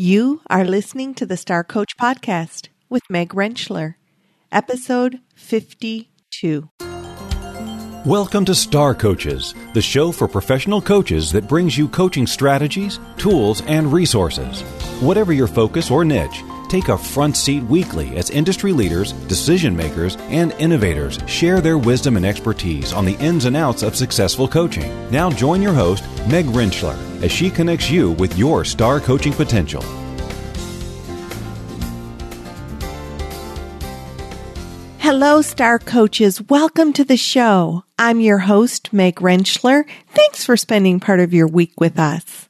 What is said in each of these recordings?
You are listening to the Star Coach Podcast with Meg Rentschler, episode 52. Welcome to Star Coaches, the show for professional coaches that brings you coaching strategies, tools, and resources. Whatever your focus or niche, take a front seat weekly as industry leaders, decision makers, and innovators share their wisdom and expertise on the ins and outs of successful coaching. Now join your host, Meg Rentschler, as she connects you with your star coaching potential. Hello, Star Coaches. Welcome to the show. I'm your host, Meg Rentschler. Thanks for spending part of your week with us.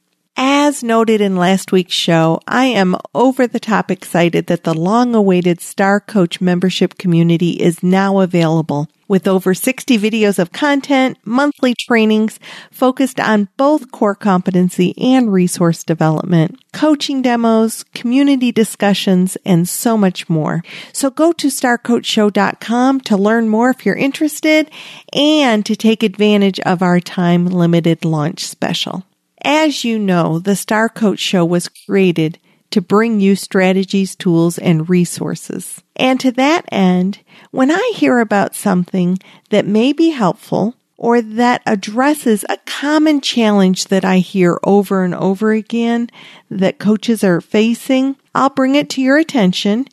As noted in last week's show, I am over the top excited that the long awaited Star Coach membership community is now available with over 60 videos of content, monthly trainings focused on both core competency and resource development, coaching demos, community discussions, and so much more. So go to starcoachshow.com to learn more if you're interested and to take advantage of our time limited launch special. As you know, the Star Coach Show was created to bring you strategies, tools, and resources. And to that end, when I hear about something that may be helpful or that addresses a common challenge that I hear over and over again that coaches are facing, I'll bring it to your attention.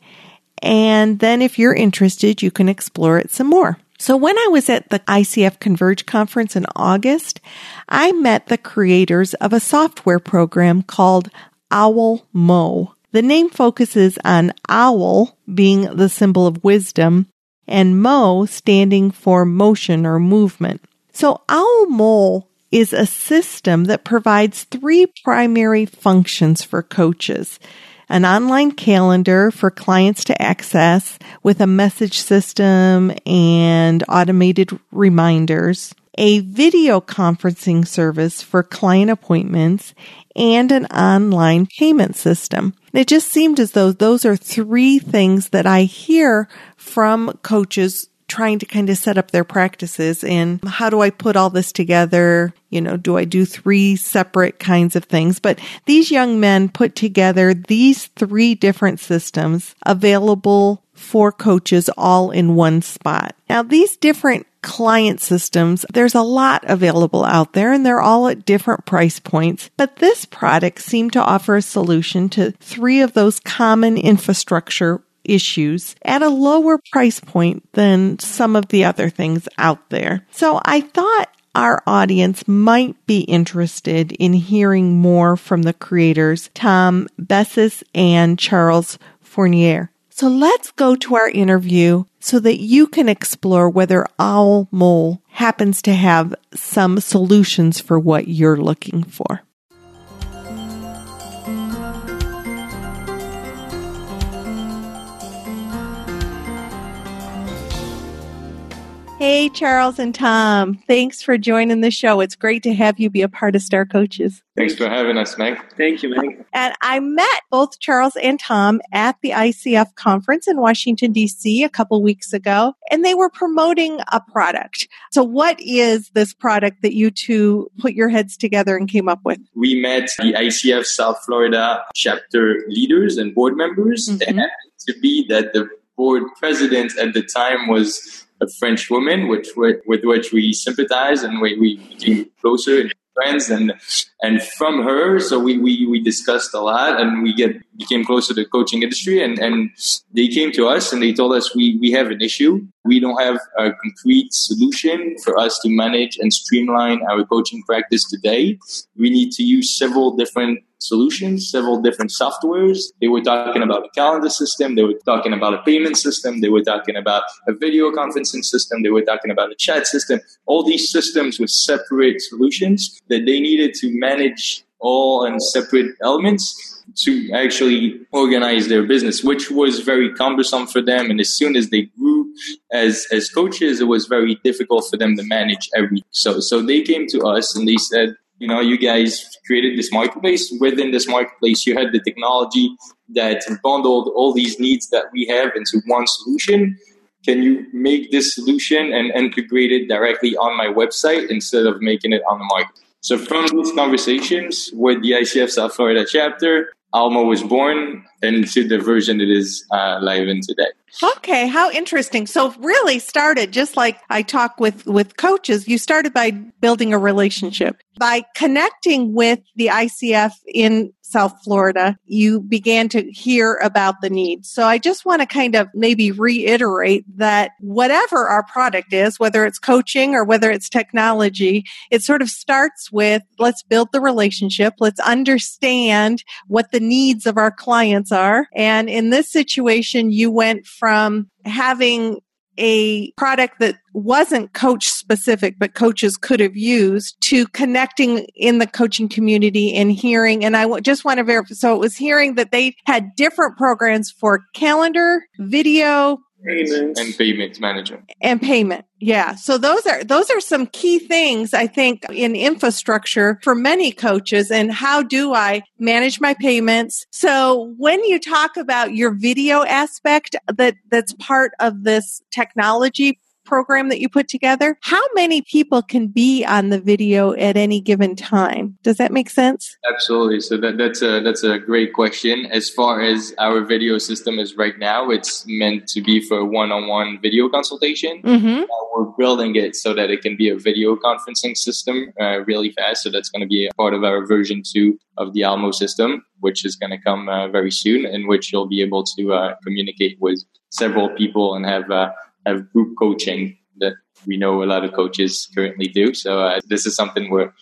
And then if you're interested, you can explore it some more. So when I was at the ICF Converge conference in August, I met the creators of a software program called Owl Mo. The name focuses on owl being the symbol of wisdom and mo standing for motion or movement. So Owl Mo is a system that provides three primary functions for coaches an online calendar for clients to access with a message system and automated reminders, a video conferencing service for client appointments, and an online payment system. It just seemed as though those are three things that I hear from coaches trying to kind of set up their practices and how do I put all this together? You know, do I do three separate kinds of things? But these young men put together these three different systems available for coaches all in one spot. Now, these different client systems, there's a lot available out there and they're all at different price points. But this product seemed to offer a solution to three of those common infrastructure issues at a lower price point than some of the other things out there. So I thought our audience might be interested in hearing more from the creators, Tom Bessis and Charles Fournier. So let's go to our interview so that you can explore whether Owl Mo happens to have some solutions for what you're looking for. Hey, Charles and Tom. Thanks for joining the show. It's great to have you be a part of Star Coaches. Thanks for having us, Meg. Thank you, Meg. And I met both Charles and Tom at the ICF conference in Washington, D.C. a couple weeks ago, and they were promoting a product. So, what is this product that you two put your heads together and came up with? We met the ICF South Florida chapter leaders and board members. Mm-hmm. And to be that the board president at the time was a French woman, which with which we sympathize and we, we became closer and friends and and from her so we, we we discussed a lot and we get became close to the coaching industry and and they came to us and they told us we we have an issue we don't have a concrete solution for us to manage and streamline our coaching practice today we need to use several different solutions, several different softwares. They were talking about a calendar system. They were talking about a payment system. They were talking about a video conferencing system. They were talking about a chat system. All these systems with separate solutions that they needed to manage all in separate elements to actually organize their business, which was very cumbersome for them. And as soon as they grew as as coaches, it was very difficult for them to manage everything. So so they came to us and they said, you know, you guys created this marketplace. Within this marketplace, you had the technology that bundled all these needs that we have into one solution. Can you make this solution and integrate it directly on my website instead of making it on the market? So from these conversations with the ICF South Florida chapter, Almo was born into the version it is uh, live in today. Okay, how interesting. So really started just like I talk with with coaches, you started by building a relationship. By connecting with the ICF in South Florida, you began to hear about the needs. So I just want to kind of maybe reiterate that whatever our product is, whether it's coaching or whether it's technology, it sort of starts with let's build the relationship. Let's understand what the needs of our clients are. And in this situation, you went from having a product that wasn't coach specific, but coaches could have used to connecting in the coaching community and hearing. And I just want to verify. So it was hearing that they had different programs for calendar, video, Payments. and payment manager and payment yeah. So those are those are some key things i think in infrastructure for many coaches and how do i manage my payments. So when you talk about your video aspect that that's part of this technology program that you put together, how many people can be on the video at any given time? Does that make sense? Absolutely. So that, that's a that's a great question. As far as our video system is right now, it's meant to be for one-on-one video consultation. Mm-hmm. Uh, we're building it so that it can be a video conferencing system uh, really fast. So that's going to be a part of our version two of the Almo system, which is going to come uh, very soon, in which you'll be able to uh, communicate with several people and have have group coaching that we know a lot of coaches currently do. So uh, this is something we're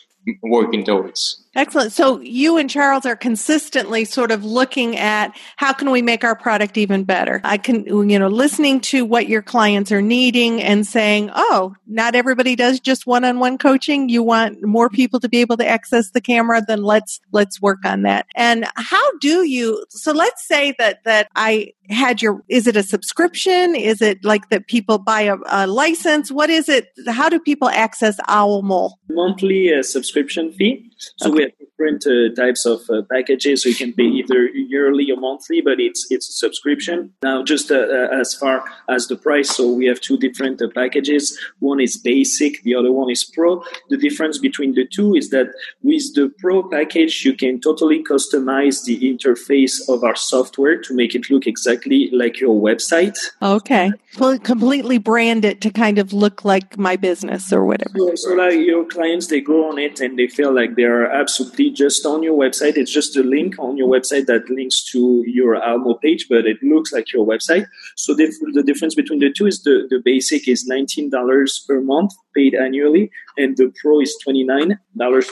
working towards. Excellent. So you and Charles are consistently sort of looking at how can we make our product even better? I can, you know, listening to what your clients are needing and saying, oh, not everybody does just one-on-one coaching. You want more people to be able to access the camera, then let's, let's work on that. And how do you, so let's say that, that I had your, is it a subscription? Is it like that people buy a, a license? What is it? How do people access Almo? Monthly uh, subscription fee. So okay. we have different uh, types of uh, packages. So you can pay either yearly or monthly, but it's it's a subscription. Now, just uh, as far as the price, so we have two different uh, packages. One is basic, the other one is pro. The difference between the two is that with the pro package, you can totally customize the interface of our software to make it look exactly like your website. Okay, well, completely brand it to kind of look like my business or whatever. So, so like your clients, they go on it and they feel like they are absolutely just on your website. It's just a link on your website that links to your Almo page, but it looks like your website. So the, the difference between the two is the, the basic is $19 per month paid annually, and the pro is $29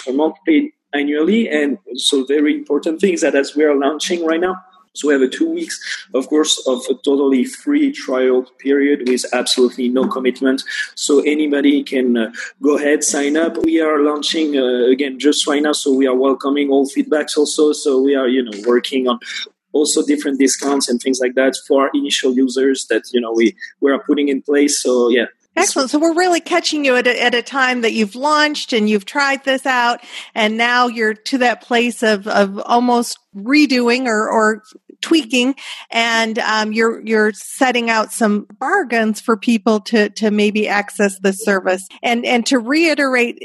per month paid annually. And so very important things that as we are launching right now, so we have a two weeks, of course, of a totally free trial period with absolutely no commitment. So anybody can uh, go ahead, sign up. We are launching uh, again just right now, so we are welcoming all feedbacks also. So we are, you know, working on also different discounts and things like that for initial users that you know we we are putting in place. So yeah, Excellent. So we're really catching you at a, at a time that you've launched and you've tried this out, and now you're to that place of, of almost redoing or, or tweaking and um, you're you're setting out some bargains for people to to maybe access the service. And and to reiterate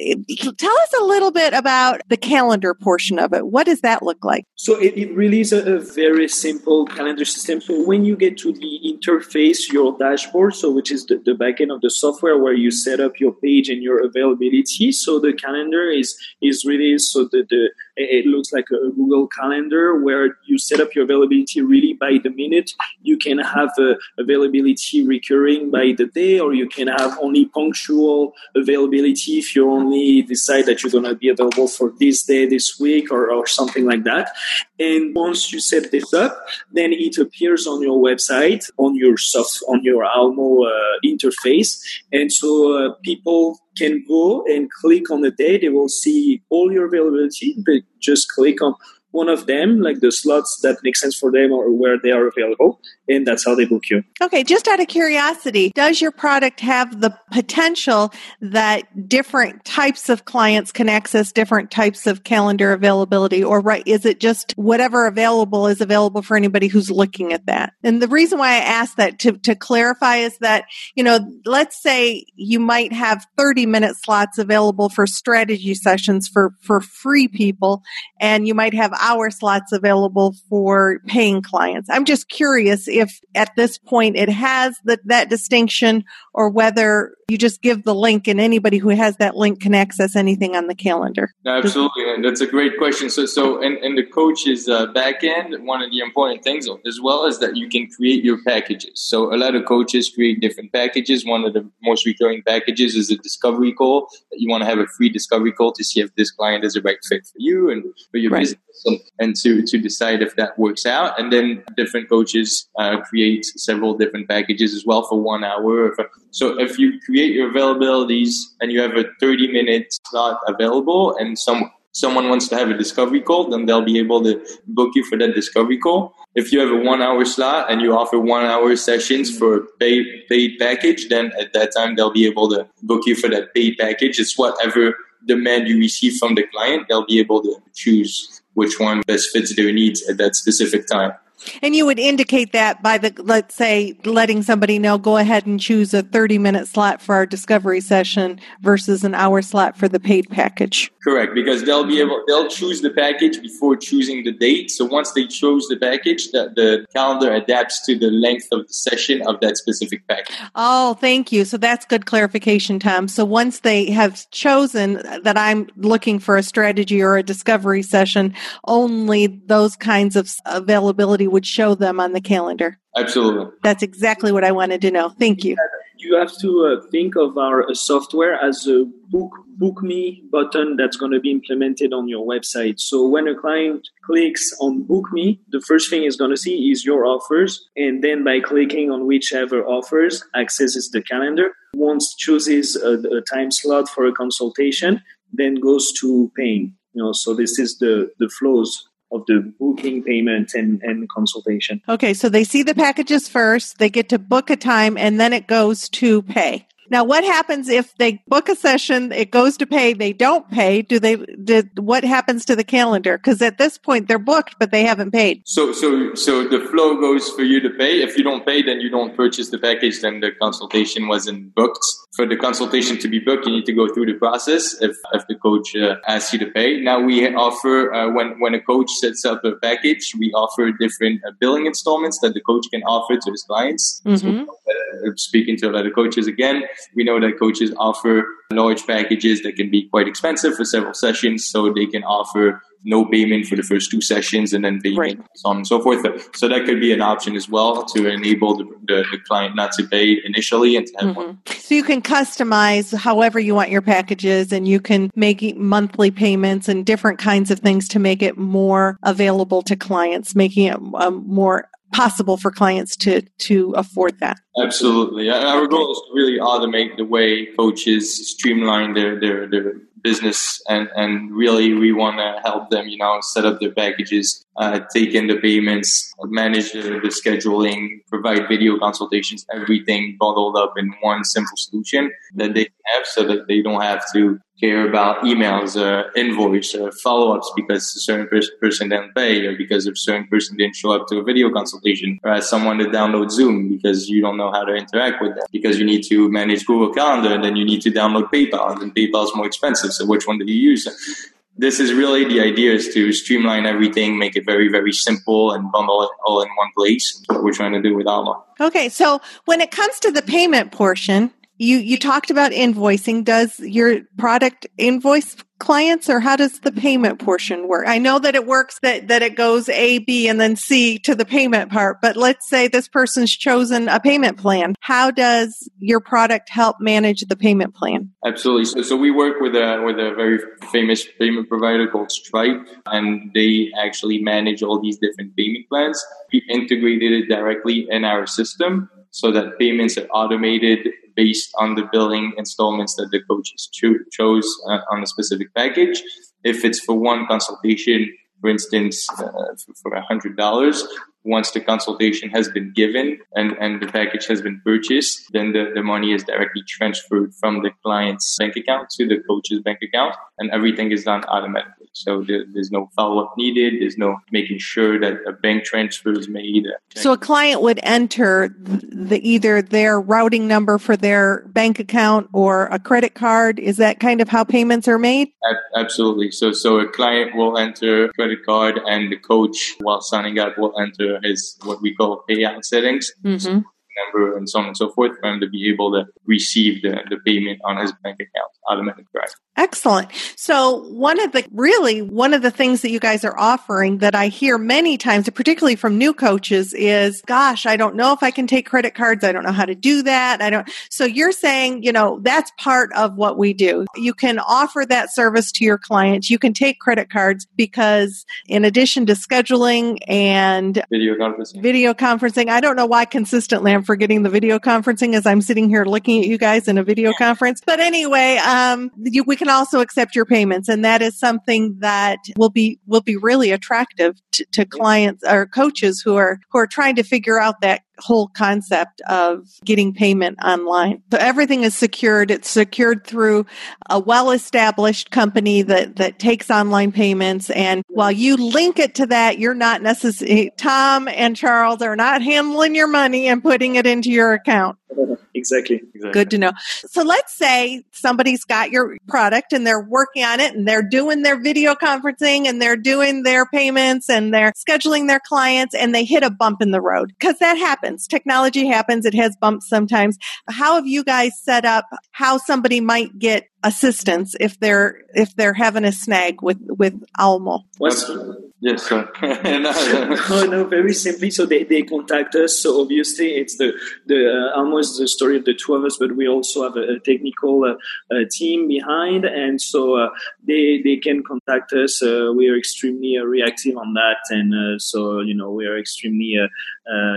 tell us a little bit about the calendar portion of it. What does that look like? So it, it really is a, a, very simple calendar system. So when you get to the interface your dashboard so which is the, the back end of the software where you set up your page and your availability. So the calendar is is really so the, the it looks like a Google Calendar where you set up your availability really by the minute. You can have uh, availability recurring by the day, or you can have only punctual availability if you only decide that you're going to be available for this day, this week, or, or something like that. And once you set this up, then it appears on your website, on your soft, on your Almo uh, interface, and so uh, people can go and click on the day. They will see all your availability, but just click on one of them, like the slots that make sense for them or where they are available, and that's how they book you. Okay, just out of curiosity, does your product have the potential that different types of clients can access different types of calendar availability, or right? Is it just whatever available is available for anybody who's looking at that? And the reason why I ask that to, to clarify is that you know, let's say you might have thirty minute slots available for strategy sessions for for free people, and you might have hour slots available for paying clients. I'm just curious if at this point it has the, that distinction or whether you just give the link and anybody who has that link can access anything on the calendar. Absolutely. And that's a great question. So, so in, in the coach's uh, back end, one of the important things as well is that you can create your packages. So a lot of coaches create different packages. One of the most recurring packages is a discovery call that you want to have a free discovery call to see if this client is a right fit for you and for your right. business and to, to decide if that works out. And then different coaches uh, create several different packages as well for one hour. So if you create your availabilities and you have a 30 minute slot available and some someone wants to have a discovery call, then they'll be able to book you for that discovery call. If you have a one hour slot and you offer one hour sessions for paid paid package, then at that time they'll be able to book you for that paid package. It's whatever demand you receive from the client, they'll be able to choose which one best fits their needs at that specific time. And you would indicate that by the, let's say, letting somebody know, go ahead and choose a 30 minute slot for our discovery session versus an hour slot for the paid package. Correct, because they'll be able, they'll choose the package before choosing the date. So once they chose the package, the, the calendar adapts to the length of the session of that specific package. Oh, thank you. So that's good clarification, Tom. So once they have chosen that I'm looking for a strategy or a discovery session, only those kinds of availability would show them on the calendar. Absolutely. That's exactly what I wanted to know. Thank you. You have to uh, think of our uh, software as a book book me button that's going to be implemented on your website. So when a client clicks on book me, the first thing is going to see is your offers. And then by clicking on whichever offers, accesses the calendar. Once chooses a, a time slot for a consultation, then goes to paying. You know, so this is the, the flows of the booking payment and, and consultation. Okay, so they see the packages first, they get to book a time, and then it goes to pay. Now, what happens if they book a session, it goes to pay, they don't pay? Do they, did, what happens to the calendar? Because at this point they're booked, but they haven't paid. So, so, so the flow goes for you to pay. If you don't pay, then you don't purchase the package, then the consultation wasn't booked. For the consultation to be booked, you need to go through the process if, if the coach uh, asks you to pay. Now we offer, uh, when, when a coach sets up a package, we offer different uh, billing installments that the coach can offer to his clients. Mm-hmm. So, speaking to a lot of coaches again, we know that coaches offer large packages that can be quite expensive for several sessions, so they can offer no payment for the first two sessions and then payment, right. so on and so forth. So that could be an option as well to enable the, the, the client not to pay initially and to have mm-hmm. So you can customize however you want your packages and you can make monthly payments and different kinds of things to make it more available to clients, making it um, more possible for clients to to afford that. Absolutely, our goal is to really automate the way coaches streamline their their their business and and really we want to help them you know set up their packages uh, take in the payments manage the, the, scheduling provide video consultations everything bundled up in one simple solution that they have so that they don't have to care about emails, uh, invoice, uh, follow-ups because a certain pers- person didn't pay or because a certain person didn't show up to a video consultation or ask someone to download Zoom because you don't know how to interact with them because you need to manage Google Calendar and then you need to download PayPal and then PayPal is more expensive. So which one do you use? This is really the idea is to streamline everything, make it very, very simple and bundle it all in one place. That's what we're trying to do with Almo. Okay. So when it comes to the payment portion, you you talked about invoicing. Does your product invoice clients or how does the payment portion work? I know that it works that, that it goes A, B, and then C to the payment part, but let's say this person's chosen a payment plan. How does your product help manage the payment plan? Absolutely. So, so we work with a, with a very famous payment provider called Stripe and they actually manage all these different payment plans. We integrated it directly in our system so that payments are automated based on the billing installments that the coaches cho- chose uh, on a specific package. If it's for one consultation, for instance, uh, for a hundred dollars, once the consultation has been given and, and the package has been purchased, then the, the money is directly transferred from the client's bank account to the coach's bank account and everything is done automatically. So there, there's no follow up needed. There's no making sure that a bank transfer is made. So a client would enter the either their routing number for their bank account or a credit card. Is that kind of how payments are made? Absolutely. So so a client will enter credit card, and the coach, while signing up, will enter his what we call payout settings. Mm-hmm number and so on and so forth for him to be able to receive the, the payment on his bank account automatically. Excellent. So one of the really one of the things that you guys are offering that I hear many times, particularly from new coaches, is gosh, I don't know if I can take credit cards. I don't know how to do that. I don't so you're saying, you know, that's part of what we do. You can offer that service to your clients. You can take credit cards because in addition to scheduling and video conferencing. Video conferencing, I don't know why consistently I'm forgetting the video conferencing as I'm sitting here looking at you guys in a video conference. But anyway, um, you, we can also accept your payments, and that is something that will be will be really attractive to, to clients or coaches who are who are trying to figure out that whole concept of getting payment online. So everything is secured. It's secured through a well-established company that, that takes online payments. And while you link it to that, you're not necessarily, Tom and Charles are not handling your money and putting it into your account. Exactly. exactly. Good to know. So let's say somebody's got your product and they're working on it and they're doing their video conferencing and they're doing their payments and they're scheduling their clients and they hit a bump in the road because that happens. Technology happens. It has bumps sometimes. How have you guys set up how somebody might get assistance if they're if they're having a snag with with Almo? What's, Yes, sir. no, no, very simply. So they, they contact us. So obviously, it's the the uh, almost the story of the two of us, but we also have a, a technical uh, uh, team behind, and so uh, they they can contact us. Uh, we are extremely uh, reactive on that, and so you know we are extremely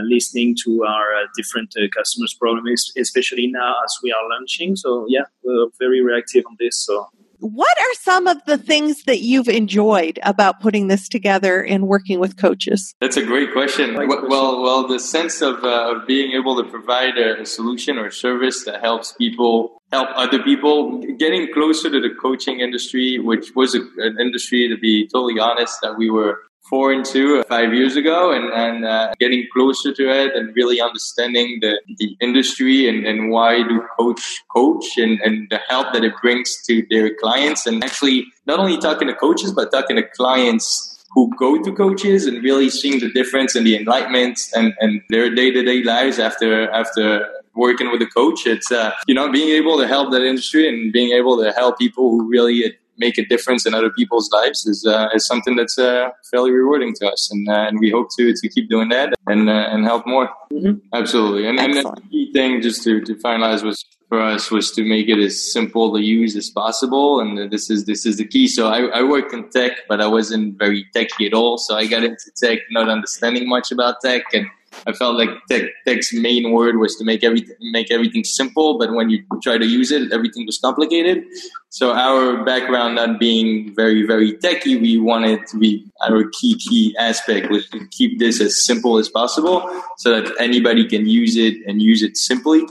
listening to our different customers' problems, especially now as we are launching. So yeah, we're very reactive on this. So what are some of the things that you've enjoyed about putting this together and working with coaches? That's a great question. Well, well, the sense of, uh, of being able to provide a, a solution or service that helps people help other people getting closer to the coaching industry, which was a, an industry, to be totally honest, that we were foreign to five years ago and, and uh, getting closer to it and really understanding the, the industry and, and why do coach coach and, and the help that it brings to their clients. And actually not only talking to coaches but talking to clients who go to coaches and really seeing the difference and the enlightenment and, and their day-to-day lives after after working with a coach. It's uh, you know being able to help that industry and being able to help people who really make a difference in other people's lives is uh, is something that's uh, fairly rewarding to us, and uh, and we hope to to keep doing that and uh, and help more. Mm-hmm. Absolutely, and and the key thing just to to finalize was for us was to make it as simple to use as possible, and this is this is the key. So I, I worked in tech, but I wasn't very techy at all. So I got into tech not understanding much about tech and I felt like tech, tech's main word was to make everything make everything simple, but when you try to use it, everything was complicated. So our background not being very very techy, we wanted to be our key key aspect was to keep this as simple as possible, so that anybody can use it and use it simply.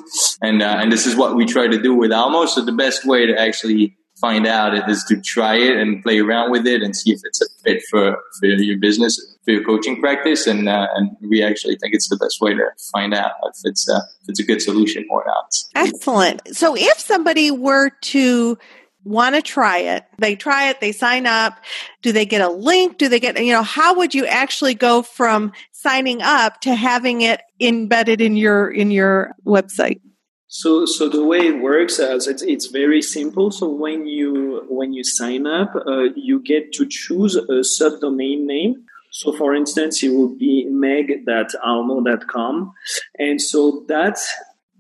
And uh, and this is what we try to do with Almo. So the best way to actually find out is to try it and play around with it and see if it's a fit for, for your business, for your coaching practice. And, uh, and we actually think it's the best way to find out if it's, uh, if it's a good solution or not. Excellent. So if somebody were to want to try it, they try it, they sign up. Do they get a link? Do they get, you know, how would you actually go from signing up to having it embedded in your, in your website? So, so the way it works is it's, it's very simple. So when you when you sign up, uh, you get to choose a subdomain name. So, for instance, it would be meg.almo.com, and so that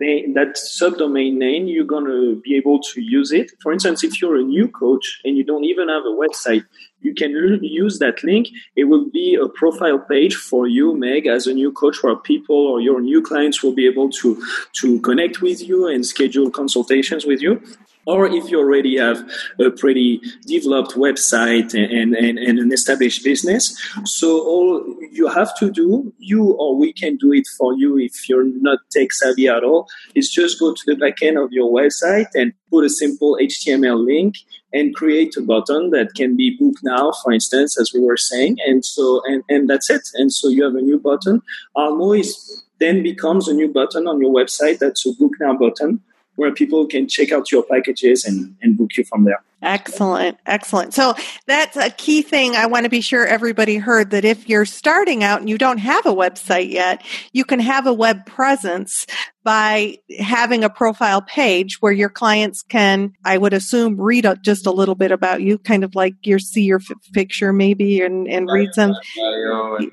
that subdomain name, you're gonna be able to use it. For instance, if you're a new coach and you don't even have a website, you can use that link. It will be a profile page for you, Meg, as a new coach where people or your new clients will be able to, to connect with you and schedule consultations with you. Or if you already have a pretty developed website and, and, and an established business. So all you have to do, you or we can do it for you if you're not tech savvy at all, is just go to the back end of your website and put a simple HTML link and create a button that can be book now, for instance, as we were saying. And so, and, and that's it. And so you have a new button. Almo is then becomes a new button on your website. That's a book now button where people can check out your packages and, and book you from there. Excellent. Excellent. So that's a key thing. I want to be sure everybody heard that if you're starting out and you don't have a website yet, you can have a web presence by having a profile page where your clients can, I would assume, read just a little bit about you, kind of like you see your f- picture maybe and, and read some.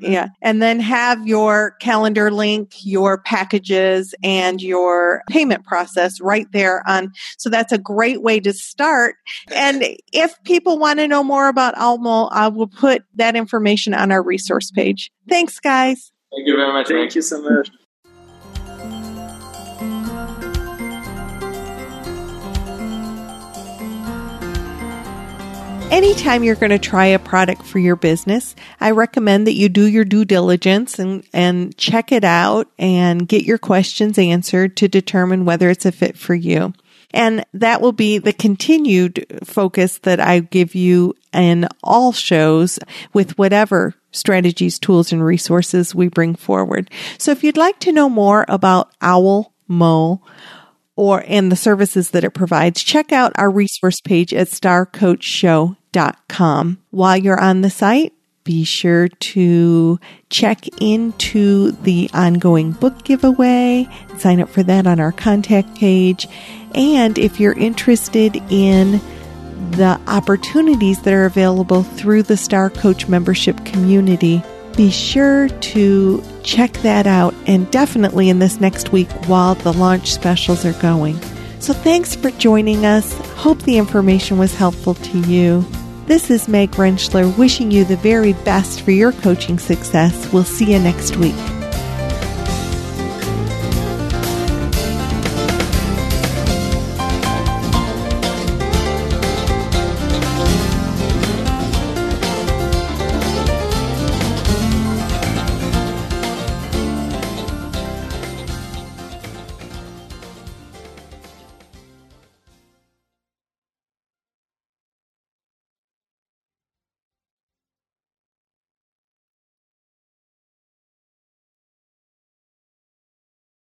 Yeah. And then have your calendar link, your packages, and your payment process right there on. So that's a great way to start and if people want to know more about Almo, I will put that information on our resource page. Thanks, guys. Thank you very much. Thank you so much. Anytime you're going to try a product for your business, I recommend that you do your due diligence and, and check it out and get your questions answered to determine whether it's a fit for you. And that will be the continued focus that I give you in all shows with whatever strategies, tools, and resources we bring forward. So if you'd like to know more about Owl Mo, or and the services that it provides, check out our resource page at starcoachshow.com. While you're on the site, be sure to check into the ongoing book giveaway, sign up for that on our contact page. And if you're interested in the opportunities that are available through the Star Coach membership community, be sure to check that out and definitely in this next week while the launch specials are going. So thanks for joining us. Hope the information was helpful to you. This is Meg Rentschler wishing you the very best for your coaching success. We'll see you next week.